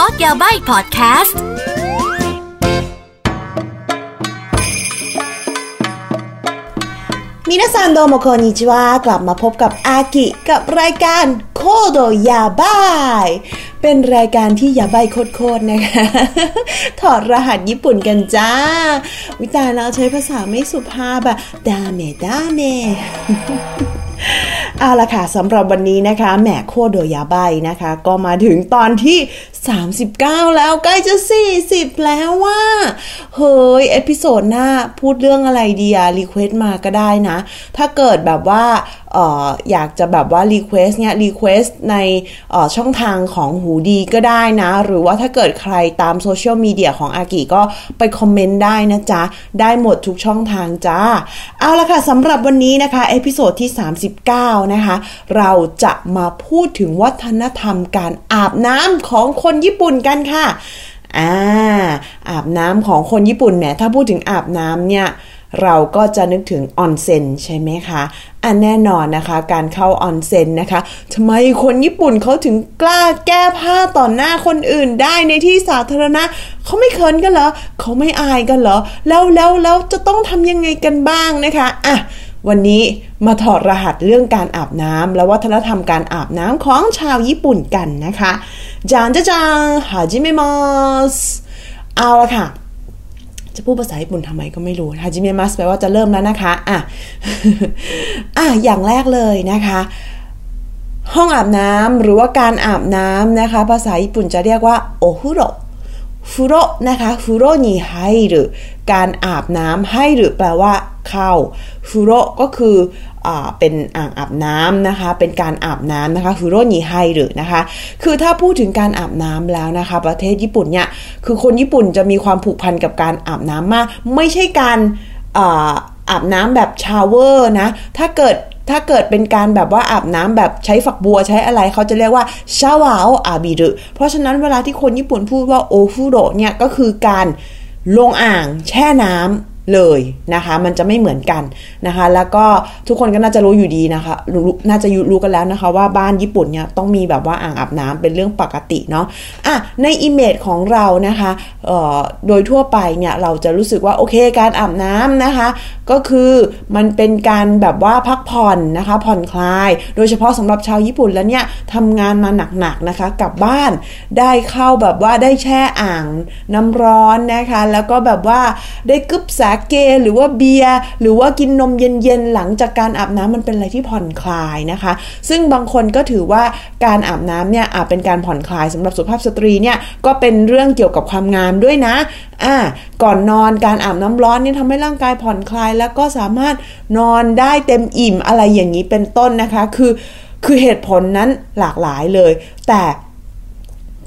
Talk ยาใบพอดแคสต์มินาซันโดโมโคนิจิวากลับมาพบกับอากิกับรายการコードやばい เป็นรายการที่やばい โคตรๆนะคะ ถอดรหัสญี่ปุ่นกันจ้า ว้ายตายแล้วใช้ภาษาไม่สุภาพอะだめだめ เอาละค่ะสำหรับวันนี้นะคะแหมコードやばいนะคะ ก็มาถึงตอนที่ 39 แล้วใกล้จะ 40 แล้วว่าเฮ้ย episode หน้าพูดเรื่องอะไรดีอะ request มาก็ได้นะ ถ้าเกิดแบบว่าอออยากจะแบบว่า request เนี่ย request ในช่องทางของหูดีก็ได้นะ หรือว่าถ้าเกิดใครตามโซเชียลมีเดียของอากิก็ไปคอมเมนต์ได้นะจ๊ะ ได้หมดทุกช่องทางจ้า เอาละค่ะสำหรับวันนี้นะคะ episode ที่ 39 นะคะ เราจะมาพูดถึงวัฒนธรรมการอาบน้ำของคนญี่ปุ่นกันค่ะอ่าอาบน้ำของคนญี่ปุ่นแหมถ้าพูดถึงอาบน้ำเนี่ย เราก็จะนึกถึงออนเซ็นใช่ไหมคะอันแน่นอนนะคะการเข้าออนเซ็นนะคะทำไมคนญี่ปุ่นเขาถึงกล้าแก้ผ้าต่อหน้าคนอื่นได้ในที่สาธารณะเขาไม่เขินกันเหรอเขาไม่อายกันเหรอ แล้วแล้วแล้วจะต้องทำยังไงกันบ้างนะคะอะวันนี้มาถอดรหัสเรื่องการอาบน้ำและวัฒนธรรมการอาบน้ำของชาวญี่ปุ่นกันนะคะจานจะจางฮาจิเมมัสเอาละค่ะ จะพูดภาษาญี่ปุ่นทำไมก็ไม่รู้ฮาจิเมมัสแปลว่าจะเริ่มแล้วนะคะอะอะอย่างแรกเลยนะคะ ห้องอาบน้ำหรือว่าการอาบน้ำนะคะ ภาษาญี่ปุ่นจะเรียกว่าโอฟุโรฟุโรนะคะฟุโรนีไฮหรือการอาบน้ำให้หรือแปลว่า เข้าฟุโรก็คือเป็นอ่างอาบน้ำนะคะ เป็นการอาบน้ำนะคะคือโรนิไฮหรือนะคะ คือถ้าพูดถึงการอาบน้ำแล้วนะคะ ประเทศญี่ปุ่นเนี่ย คือคนญี่ปุ่นจะมีความผูกพันกับการอาบน้ำมาก ไม่ใช่การอาบน้ำแบบชาวเวอร์นะ ถ้าเกิดถ้าเกิดเป็นการแบบว่าอาบน้ำแบบใช้ฝักบัวใช้อะไรเขาจะเรียกว่าชาวาอาบิรุเพราะฉะนั้นเวลาที่คนญี่ปุ่นพูดว่าお風呂 เนี่ยก็คือการลงอ่างแช่น้ำ เลยนะคะ มันจะไม่เหมือนกันนะคะ แล้วก็ทุกคนก็น่าจะรู้อยู่ดีนะคะรู้น่าจะรู้กันแล้วนะคะว่าบ้านญี่ปุ่นเนี่ยต้องมีแบบว่าอ่างอาบน้ำเป็นเรื่องปกติเนาะอะใน image ของเรานะคะโดยทั่วไปเนี่ยเราจะรู้สึกว่าโอเคการอาบน้ำนะคะ ก็คือมันเป็นการแบบว่าพักผ่อนนะคะ ผ่อนคลาย โดยเฉพาะสำหรับชาวญี่ปุ่นแล้วเนี่ยทำงานมาหนักๆนะคะกลับบ้านได้เข้าแบบว่าได้แช่อ่างน้ำร้อนนะคะ แล้วก็แบบว่าได้กึบสเกหรือว่าเบียร์หรือว่ากินนมเย็นๆหลังจากการอาบน้ำมันเป็นอะไรที่ผ่อนคลายนะคะ ซึ่งบางคนก็ถือว่าการอาบน้ำเนี่ยอาจเป็นการผ่อนคลายสำหรับสุภาพสตรีเนี่ยก็เป็นเรื่องเกี่ยวกับความงามด้วยนะอ่าก่อนนอนการอาบน้ำร้อนนี่ทำให้ร่างกายผ่อนคลาย แล้วก็สามารถนอนได้เต็มอิ่มอะไรอย่างนี้เป็นต้นนะคะ คือคือเหตุผลนั้นหลากหลายเลย แต่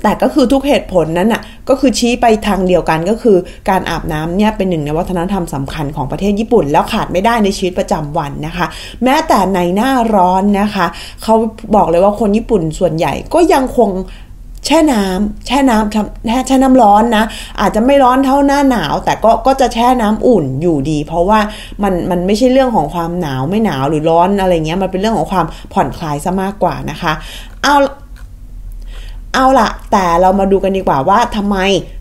แต่ก็คือทุกเหตุผลนั้นอะ ก็คือชี้ไปทางเดียวกันก็คือการอาบน้ำเนี่ยเป็นหนึ่งในวัฒนธรรมสำคัญของประเทศญี่ปุ่น แล้วขาดไม่ได้ในชีวิตประจำวันนะคะ แม้แต่ในหน้าร้อนนะคะเขาบอกเลยว่าคนญี่ปุ่นส่วนใหญ่ก็ยังคงแช่น้ำแช่น้ำแช่น้ำร้อนนะ อาจจะไม่ร้อนเท่าหน้าหนาว แต่ก็ก็จะแช่น้ำอุ่นอยู่ดี เพราะว่ามันมันไม่ใช่เรื่องของความหนาวไม่หนาวหรือร้อนอะไรเงี้ยมันเป็นเรื่องของความผ่อนคลายซะมากกว่านะคะ เอา เอาละแต่เรามาดูกันดีกว่าว่าทำไม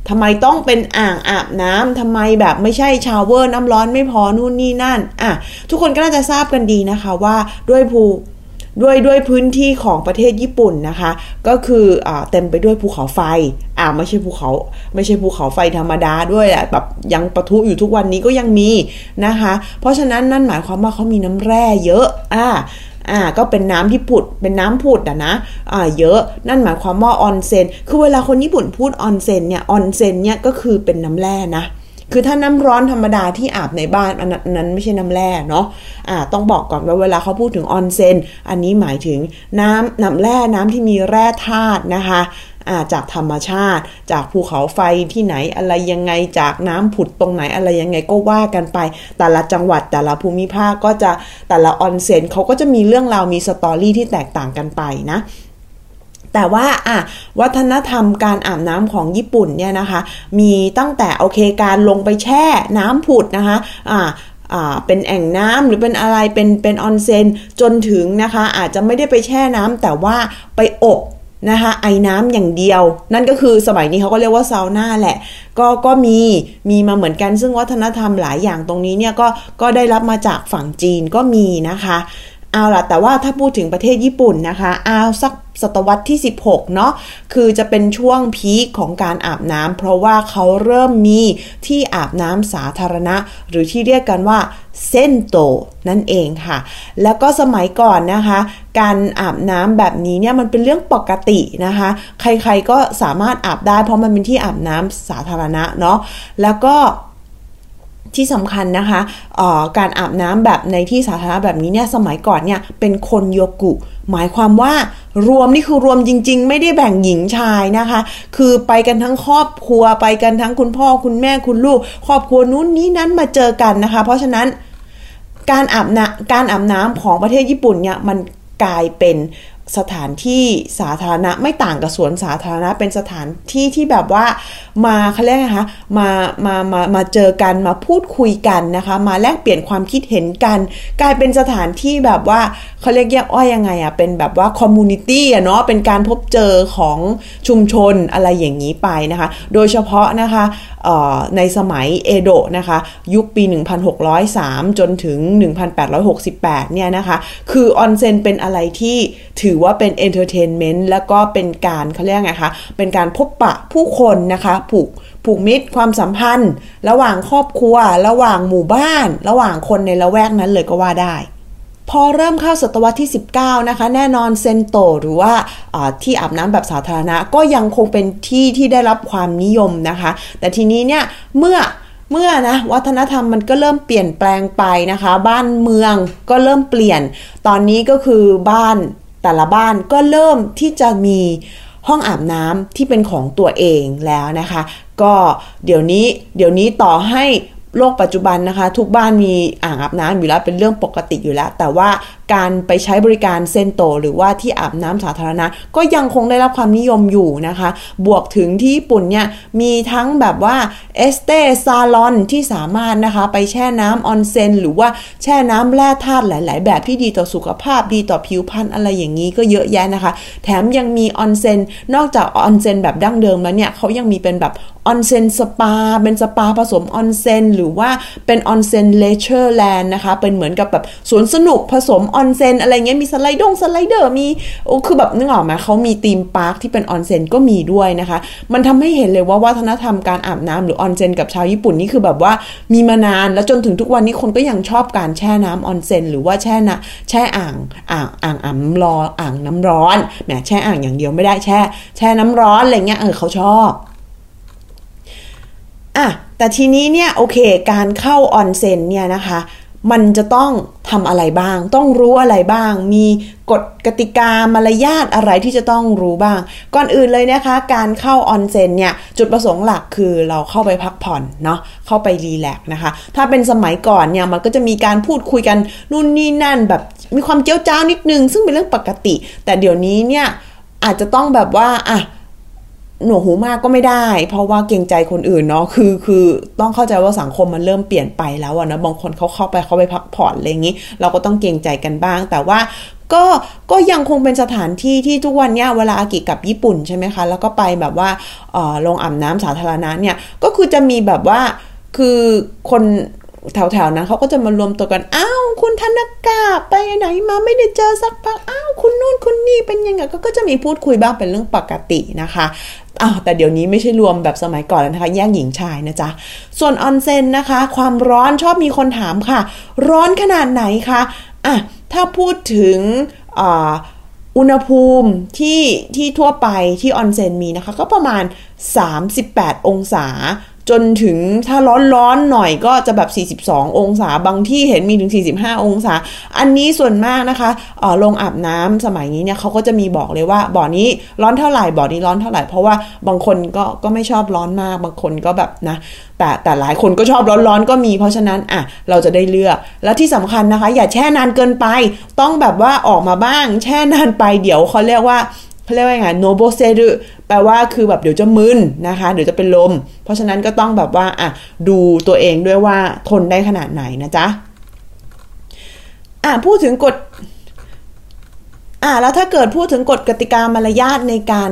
ทำไมต้องเป็นอ่างอาบน้ำทำไมแบบไม่ใช่ชาวเวอร์น้ำร้อนไม่พอนู่นนี่นั่นอะทุกคนก็น่าจะทราบกันดีนะคะว่าด้วยภูด้วยด้วยพื้นที่ของประเทศญี่ปุ่นนะคะ ก็คืออเต็มไปด้วยภูเขาไฟอ่าไม่ใช่ภูเขาไม่ใช่ภูเขาไฟธรรมดาด้วยแหละแบบยังปะทุอยู่ทุกวันนี้ก็ยังมีนะคะ เพราะฉะนั้นนั่นหมายความว่าเขามีน้ำแร่เยอะอ่า อ่าก็เป็นน้ำที่ผุดเป็นน้ำผุดอะนะอ่าเยอะนั่นหมายความว่าออนเซนคือเวลาคนญี่ปุ่นพูดออนเซนเนี่ยออนเซนเนี่ยก็คือเป็นน้ำแร่นะ คือถ้าน้ำร้อนธรรมดาที่อาบในบ้านอันนั้นไม่ใช่น้ำแร่เนาะอ่าต้องบอกก่อนว่าเวลาเขาพูดถึงออนเซนอันนี้หมายถึงน้ำน้ำแร่น้ำที่มีแร่ธาตุนะคะจากธรรมชาติ จากภูเขาไฟที่ไหนอะไรยังไงจากน้ำผุดตรงไหนอะไรยังไงก็ว่ากันไป แต่ละจังหวัดแต่ละภูมิภาคก็จะแต่ละออนเซ็นเขาก็จะมีเรื่องราวมี story ที่แตกต่างกันไปนะ แต่ว่าอะวัฒนธรรมการอาบน้ำของญี่ปุ่นเนี่ยนะคะ มีตั้งแต่โอเคการลงไปแช่น้ำผุดนะคะอ่าเป็นแอ่งน้ำหรือเป็นอะไรเป็นเป็นออนเซนจนถึงนะคะ อาจจะไม่ได้ไปแช่น้ำแต่ว่าไปอบนะคะไอ้น้ำอย่างเดียว นั่นก็คือสมัยนี้เขาก็เรียกว่าซาวน่าแหละ ก็ก็มีมีมาเหมือนกันซึ่งวัฒนธรรมหลายอย่างตรงนี้เนี่ยก็ก็ได้รับมาจากฝั่งจีนก็มีนะคะ เอาล่ะ แต่ว่าถ้าพูดถึงประเทศญี่ปุ่นนะคะเอาสักศตวรรษที่ 16 เนาะคือจะเป็นช่วงพีคของการอาบน้ำเพราะว่าเขาเริ่มมีที่อาบน้ำสาธารณะ หรือที่เรียกกันว่าเส้นโตนั่นเองค่ะ แล้วก็สมัยก่อนนะคะ การอาบน้ำแบบนี้เนี่ยมันเป็นเรื่องปกตินะคะ ใครๆก็สามารถอาบได้เพราะมันเป็นที่อาบน้ำสาธารณะเนาะแล้วก็ ที่สำคัญนะคะการอาบน้ำแบบในที่สาธารณะแบบนี้เนี่ยสมัยก่อนเนี่ยเป็นคนโยกุหมายความว่ารวมนี่คือรวมจริง ๆ ไม่ได้แบ่งหญิงชายนะคะ คือไปกันทั้งครอบครัวไปกันทั้งคุณพ่อคุณแม่คุณลูก ครอบครัวนู้นนี้นั้นมาเจอกันนะคะ เพราะฉะนั้นการอาบน้ำการอาบน้ำของประเทศญี่ปุ่นเนี่ยมันกลายเป็น สถานที่สาธารณะไม่ต่างกับสวนสาธารณะเป็นสถานที่ที่แบบว่ามาเขาเรียกไงคะมามามามาเจอกันมาพูดคุยกันนะคะ มาแลกเปลี่ยนความคิดเห็นกัน กลายเป็นสถานที่แบบว่าเขาเรียกเรียกว่ายังไงอะเป็นแบบว่า community อะเนาะเป็นการพบเจอของชุมชนอะไรอย่างนี้ไปนะคะ โดยเฉพาะนะคะในสมัยเอโดะนะคะ ยุคปี 1603 จนถึง 1868 เนี่ยนะคะ คือออนเซ็นเป็นอะไรที่ถือว่าเป็น entertainment แล้วก็เป็นการเขาเรียกไงคะเป็นการพบปะผู้คนนะคะผูกผูกมิตรความสัมพันธ์ ระหว่างครอบครัว ระหว่างหมู่บ้าน ระหว่างคนในละแวกนั้นเลยก็ว่าได้พอเริ่มเข้าศตวรรษที่ 19 นะคะ แน่นอนเซนโตหรือว่าที่อาบน้ำแบบสาธารณะก็ยังคงเป็นที่ที่ได้รับความนิยมนะคะ แต่ทีนี้เนี่ย เมื่อเมื่อนะวัฒนธรรมมันก็เริ่มเปลี่ยนแปลงไปนะคะ บ้านเมืองก็เริ่มเปลี่ยน ตอนนี้ก็คือบ้าน แต่ละบ้านก็เริ่มที่จะมีห้องอาบน้ำที่เป็นของตัวเองแล้วนะคะ ก็เดี๋ยวนี้เดี๋ยวนี้ต่อให้โลกปัจจุบันนะคะ ทุกบ้านมีอ่างอาบน้ำอยู่แล้วเป็นเรื่องปกติอยู่แล้ว แต่ว่า การไปใช้บริการเซนโต หรือว่าที่อาบน้ำสาธารณะ ก็ยังคงได้รับความนิยมอยู่นะคะ บวกถึงที่ญี่ปุ่นเนี่ยมีทั้งแบบว่า esthe salon ที่สามารถนะคะ ไปแช่น้ำออนเซนหรือว่าแช่น้ำแร่ธาตุหลาย ๆ แบบที่ดีต่อสุขภาพดีต่อผิวพรรณอะไรอย่างนี้ก็เยอะแยะนะคะ แถมยังมีออนเซนนอกจากออนเซนแบบดั้งเดิมแล้วเนี่ยเขายังมีเป็นแบบออนเซนสปาเป็นสปาผสมออนเซนหรือว่าเป็นออนเซน leisure land นะคะ เป็นเหมือนกับแบบสวนสนุกผสมออนเซนอะไรเงี้ยมีสไลด์ดง slider มีโอ้คือแบบนึกออกไหมเขามี theme park ที่เป็นออนเซนก็มีด้วยนะคะ มันทำให้เห็นเลยว่าวัฒนธรรมการอาบน้ำหรือออนเซนกับชาวญี่ปุ่นนี่คือแบบว่ามีมานานแล้วจนถึงทุกวันนี้คนก็ยังชอบการแช่น้ำออนเซนหรือว่าแช่นะแช่อ่างอ่างอ่างอ่างน้ำร้อนอ่างน้ำร้อนแหมแช่อ่างอย่างเดียวไม่ได้แช่ แช่น้ำร้อนอะไรเงี้ยเออเขาชอบอะแต่ทีนี้เนี่ยโอเค การเข้าออนเซนเนี่ยนะคะ มันจะต้อง ทำอะไรบ้าง ต้องรู้อะไรบ้าง มีกฎกติกามารยาทอะไรที่จะต้องรู้บ้าง ก่อนอื่นเลยนะคะ การเข้าออนเซ็นเนี่ยจุดประสงค์หลักคือเราเข้าไปพักผ่อนเนาะเข้าไปรีแลกนะคะ ถ้าเป็นสมัยก่อนเนี่ยมันก็จะมีการพูดคุยกันนู่นนี่นั่นแบบมีความเจ้าเจ้านิดนึง ซึ่งเป็นเรื่องปกติ แต่เดี๋ยวนี้เนี่ยอาจจะต้องแบบว่าอะ หนวกหูมากก็ไม่ได้ เพราะว่าเกรงใจคนอื่นเนาะคือคือต้องเข้าใจว่าสังคมมันเริ่มเปลี่ยนไปแล้วอะนะบางคนเขาเข้าไปเขาไปพักผ่อนอะไรอย่างนี้ เราก็ต้องเกรงใจกันบ้าง แต่ว่าก็ก็ยังคงเป็นสถานที่ที่ทุกวันเนี้ยเวลาอากิกับญี่ปุ่นใช่ไหมคะ แล้วก็ไปแบบว่าเออลงอาบน้ำสาธารณะเนี่ยก็คือจะมีแบบว่าคือคน แถวๆนั้นเขาก็จะมารวมตัวกัน อ้าว คุณธนกาไปไหนมาไม่ได้เจอสักพัก อ้าว คุณนู่นคุณนี่เป็นยังไงก็ก็จะมีพูดคุยบ้างเป็นเรื่องปกตินะคะอ้าวแต่เดี๋ยวนี้ไม่ใช่รวมแบบสมัยก่อนแล้วนะคะ แยกหญิงชายนะจ๊ะ ส่วนออนเซนนะคะ ความร้อนชอบมีคนถามค่ะ ร้อนขนาดไหนคะอะถ้าพูดถึงอ่าอุณหภูมิที่ที่ทั่วไปที่ออนเซนมีนะคะ ก็ประมาณ 38 องศา จนถึงถ้าร้อนๆหน่อยก็จะแบบ 42 องศา บางที่เห็นมีถึง 45 องศา อันนี้ส่วนมากนะคะเออลงอาบน้ำสมัยนี้เนี่ยเขาก็จะมีบอกเลยว่าบ่อนี้ร้อนเท่าไหร่บ่อนี้ร้อนเท่าไหร่ เพราะว่าบางคนก็ก็ไม่ชอบร้อนมาก บางคนก็แบบนะ แต่แต่หลายคนก็ชอบร้อนๆก็มี เพราะฉะนั้นอะเราจะได้เลือก แล้วที่สำคัญนะคะ อย่าแช่นานเกินไป ต้องแบบว่าออกมาบ้าง แช่นานไปเดี๋ยวเขาเรียกว่า เขาเรียกว่าไงโนโบเซรุแปลว่าคือแบบเดี๋ยวจะมึนนะคะ เดี๋ยวจะเป็นลม เพราะฉะนั้นก็ต้องแบบว่าอะดูตัวเองด้วยว่าทนได้ขนาดไหนนะจ๊ะอะพูดถึงกฎอ่าแล้วถ้าเกิดพูดถึงกฎกติกามารยาทในการ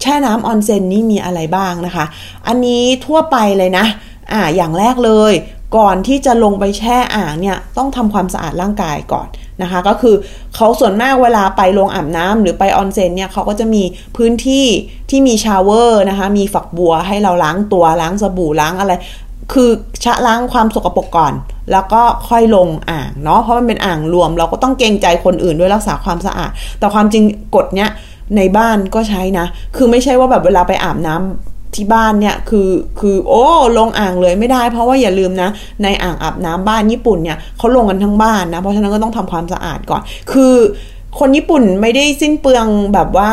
แช่น้ำออนเซ็นนี่มีอะไรบ้างนะคะ อันนี้ทั่วไปเลยนะ อ่า อย่างแรกเลย ก่อนที่จะลงไปแช่อ่างเนี่ย ต้องทำความสะอาดร่างกายก่อน นะคะ ก็คือเขาส่วนมากเวลาไปลงอาบน้ำหรือไปออนเซ็นเนี่ยเขาก็จะมีพื้นที่ที่มีชาวเวอร์นะคะ มีฝักบัวให้เราล้างตัวล้างสบู่ล้างอะไร คือชะล้างความสกปรกก่อน แล้วก็ค่อยลงอ่างเนาะเพราะมันเป็นอ่างรวม เราก็ต้องเกรงใจคนอื่นด้วยรักษาความสะอาด แต่ความจริงกฎเนี้ยในบ้านก็ใช้นะ คือไม่ใช่ว่าแบบเวลาไปอาบน้ำ ที่บ้านเนี่ยคือคือโอ้ลงอ่างเลยไม่ได้ เพราะว่าอย่าลืมนะ ในอ่างอาบน้ำบ้านญี่ปุ่นเนี่ยเขาลงกันทั้งบ้านนะ เพราะฉะนั้นก็ต้องทำความสะอาดก่อน คือคนญี่ปุ่นไม่ได้สิ้นเปลืองแบบว่า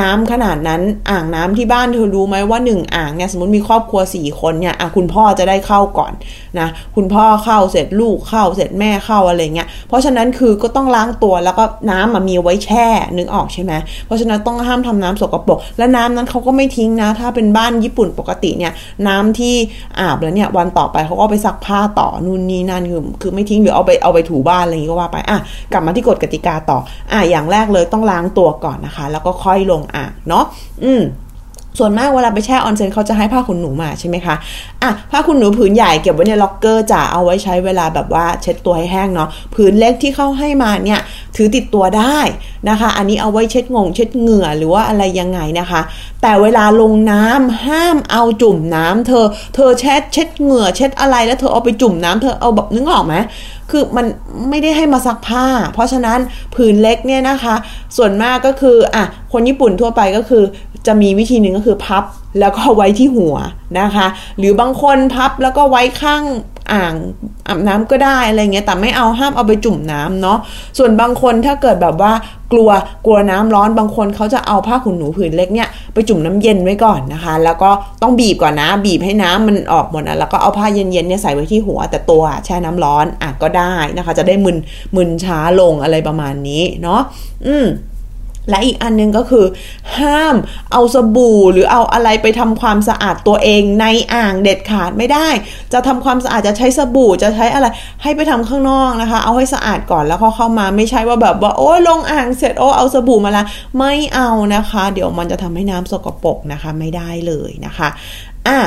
น้ำขนาดนั้นอ่างน้ำที่บ้านเธอรู้ไหมว่าหนึ่งอ่างเนี่ยสมมติมีครอบครัวสี่คนเนี่ยอะคุณพ่อจะได้เข้าก่อนนะคุณพ่อเข้าเสร็จลูกเข้าเสร็จแม่เข้าอะไรเงี้ยเพราะฉะนั้นคือก็ต้องล้างตัวแล้วก็น้ำมันมีไว้แช่นึกออกใช่ไหมเพราะฉะนั้นต้องห้ามทำน้ำสกปรกและน้ำนั้นเขาก็ไม่ทิ้งนะ ถ้าเป็นบ้านญี่ปุ่นปกติเนี่ยน้ำที่อาบแล้วเนี่ยวันต่อไปเขาก็ไปซักผ้าต่อนู่นนี่นั่นคือคือไม่ทิ้งหรือเอาไปเอาไปถูบ้านอะไรอย่างงี้ก็ว่าไปอะกลับมาที่กฎกติกาต่ออะอย่างแรกเลยต้องล้างตัวก่อนนะคะ แล้วก็ค่อยลงอ่างเนาะอืม ส่วนมากเวลาไปแช่ออนเซ็นเขาจะให้ผ้าขนหนูมาใช่ไหมคะ อะผ้าขนหนูผืนใหญ่เก็บไว้ในล็อกเกอร์จะเอาไว้ใช้เวลาแบบว่าเช็ดตัวให้แห้งเนาะผืนเล็กที่เขาให้มาเนี่ยถือติดตัวได้นะคะ อันนี้เอาไว้เช็ดงงเช็ดเหงื่อหรือว่าอะไรยังไงนะคะ แต่เวลาลงน้ำห้ามเอาจุ่มน้ำเธอ เธอเช็ดเช็ดเหงื่อเช็ดอะไรแล้วเธอเอาไปจุ่มน้ำเธอเอาแบบนึกออกไหมคือมันไม่ได้ให้มาซักผ้า เพราะฉะนั้นผืนเล็กเนี่ยนะคะ ส่วนมากก็คืออะคนญี่ปุ่นทั่วไปก็คือ จะมีวิธีหนึ่งก็คือพับแล้วก็ไว้ที่หัวนะคะ หรือบางคนพับแล้วก็ไว้ข้างอ่างอาบน้ำก็ได้อะไรเงี้ยแต่ไม่เอาห้ามเอาไปจุ่มน้ำเนาะส่วนบางคนถ้าเกิดแบบว่ากลัวกลัวน้ำร้อนบางคนเขาจะเอาผ้าขนหนูผืนเล็กเนี่ยไปจุ่มน้ำเย็นไว้ก่อนนะคะ แล้วก็ต้องบีบก่อนนะ บีบให้น้ำมันออกหมดนะแล้วก็เอาผ้าเย็นๆเนี่ยใส่ไว้ที่หัวแต่ตัวแช่น้ำร้อนอะก็ได้นะคะ จะได้มึนมึนช้าลงอะไรประมาณนี้เนาะอืม และอีกอันนึงก็คือ ห้ามเอาสบู่หรือเอาอะไรไปทำความสะอาดตัวเองในอ่างเด็ดขาดไม่ได้ จะทำความสะอาดจะใช้สบู่จะใช้อะไรให้ไปทำข้างนอกนะคะ เอาให้สะอาดก่อนแล้วก็เข้ามาไม่ใช่ว่าแบบว่าโอ้ลงอ่างเสร็จโอ้เอาสบู่มาละไม่เอานะคะ เดี๋ยวมันจะทำให้น้ำสกปรกนะคะไม่ได้เลยนะคะ อะ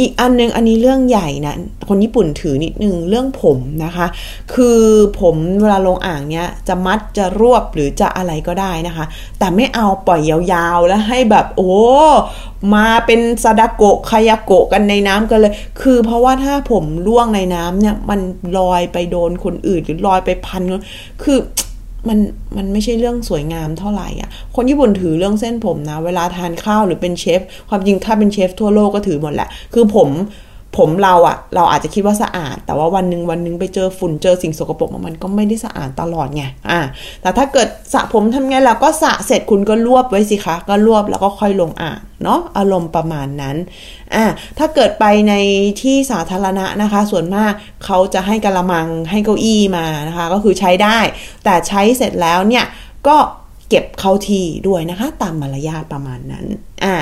อีกอันนึงอันนี้เรื่องใหญ่นะ คนญี่ปุ่นถือนิดนึงเรื่องผมนะคะ คือผมเวลาลงอ่างเนี้ยจะมัดจะรวบหรือจะอะไรก็ได้นะคะ แต่ไม่เอาปล่อยยาวๆ แล้วให้แบบโอ้มาเป็นซาดาโกะคายาโกะกันในน้ำกันเลย คือเพราะว่าถ้าผมล่วงในน้ำเนี่ยมันลอยไปโดนคนอื่นหรือลอยไปพัน คือ มันมันไม่ใช่เรื่องสวยงามเท่าไหร่อะ คนญี่ปุ่นถือเรื่องเส้นผมนะ เวลาทานข้าวหรือเป็นเชฟ ความจริงถ้าเป็นเชฟทั่วโลกก็ถือหมดแหละ คือผม ผมเราอะเราอาจจะคิดว่าสะอาด แต่ว่าวันหนึ่งวันหนึ่งไปเจอฝุ่นเจอสิ่งสกปรกมันก็ไม่ได้สะอาดตลอดไงอ่าแต่ถ้าเกิดสระผมทำไงเราก็สระเสร็จคุณก็รวบไว้สิคะ ก็รวบแล้วก็ค่อยลงอ่างเนาะอารมณ์ประมาณนั้นอ่าถ้าเกิดไปในที่สาธารณะนะคะ ส่วนมากเขาจะให้กระมังให้เก้าอี้มานะคะ ก็คือใช้ได้ แต่ใช้เสร็จแล้วเนี่ยก็เก็บเข้าที่ด้วยนะคะ ตามมารยาทประมาณนั้นอ่า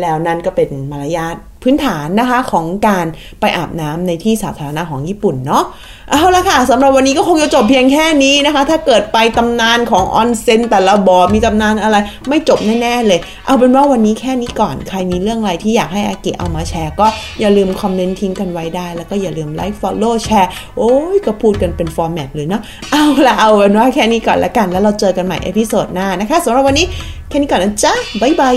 แล้วนั่นก็เป็นมารยาท พื้นฐานนะคะของการไปอาบน้ำในที่สาธารณะของญี่ปุ่นเนาะเอาละค่ะสำหรับวันนี้ก็คงจะจบเพียงแค่นี้นะคะ ถ้าเกิดไปตำนานของออนเซ็นแต่ละบอมีตำนานอะไร ไม่จบแน่ๆเลย เอาเป็นว่าวันนี้แค่นี้ก่อนใครมีเรื่องอะไรที่อยากให้อาเกะเอามาแชร์ ก็อย่าลืม comment ทิ้งกันไว้ได้ แล้วก็อย่าลืม like follow share โอ้ยก็พูดกันเป็น format เลยเนาะเอาละเอาเป็นว่าแค่นี้ก่อนละกัน แล้วเราเจอกันใหม่ episode หน้านะคะสำหรับวันนี้แค่นี้ก่อนนะจ๊ะบ๊ายบาย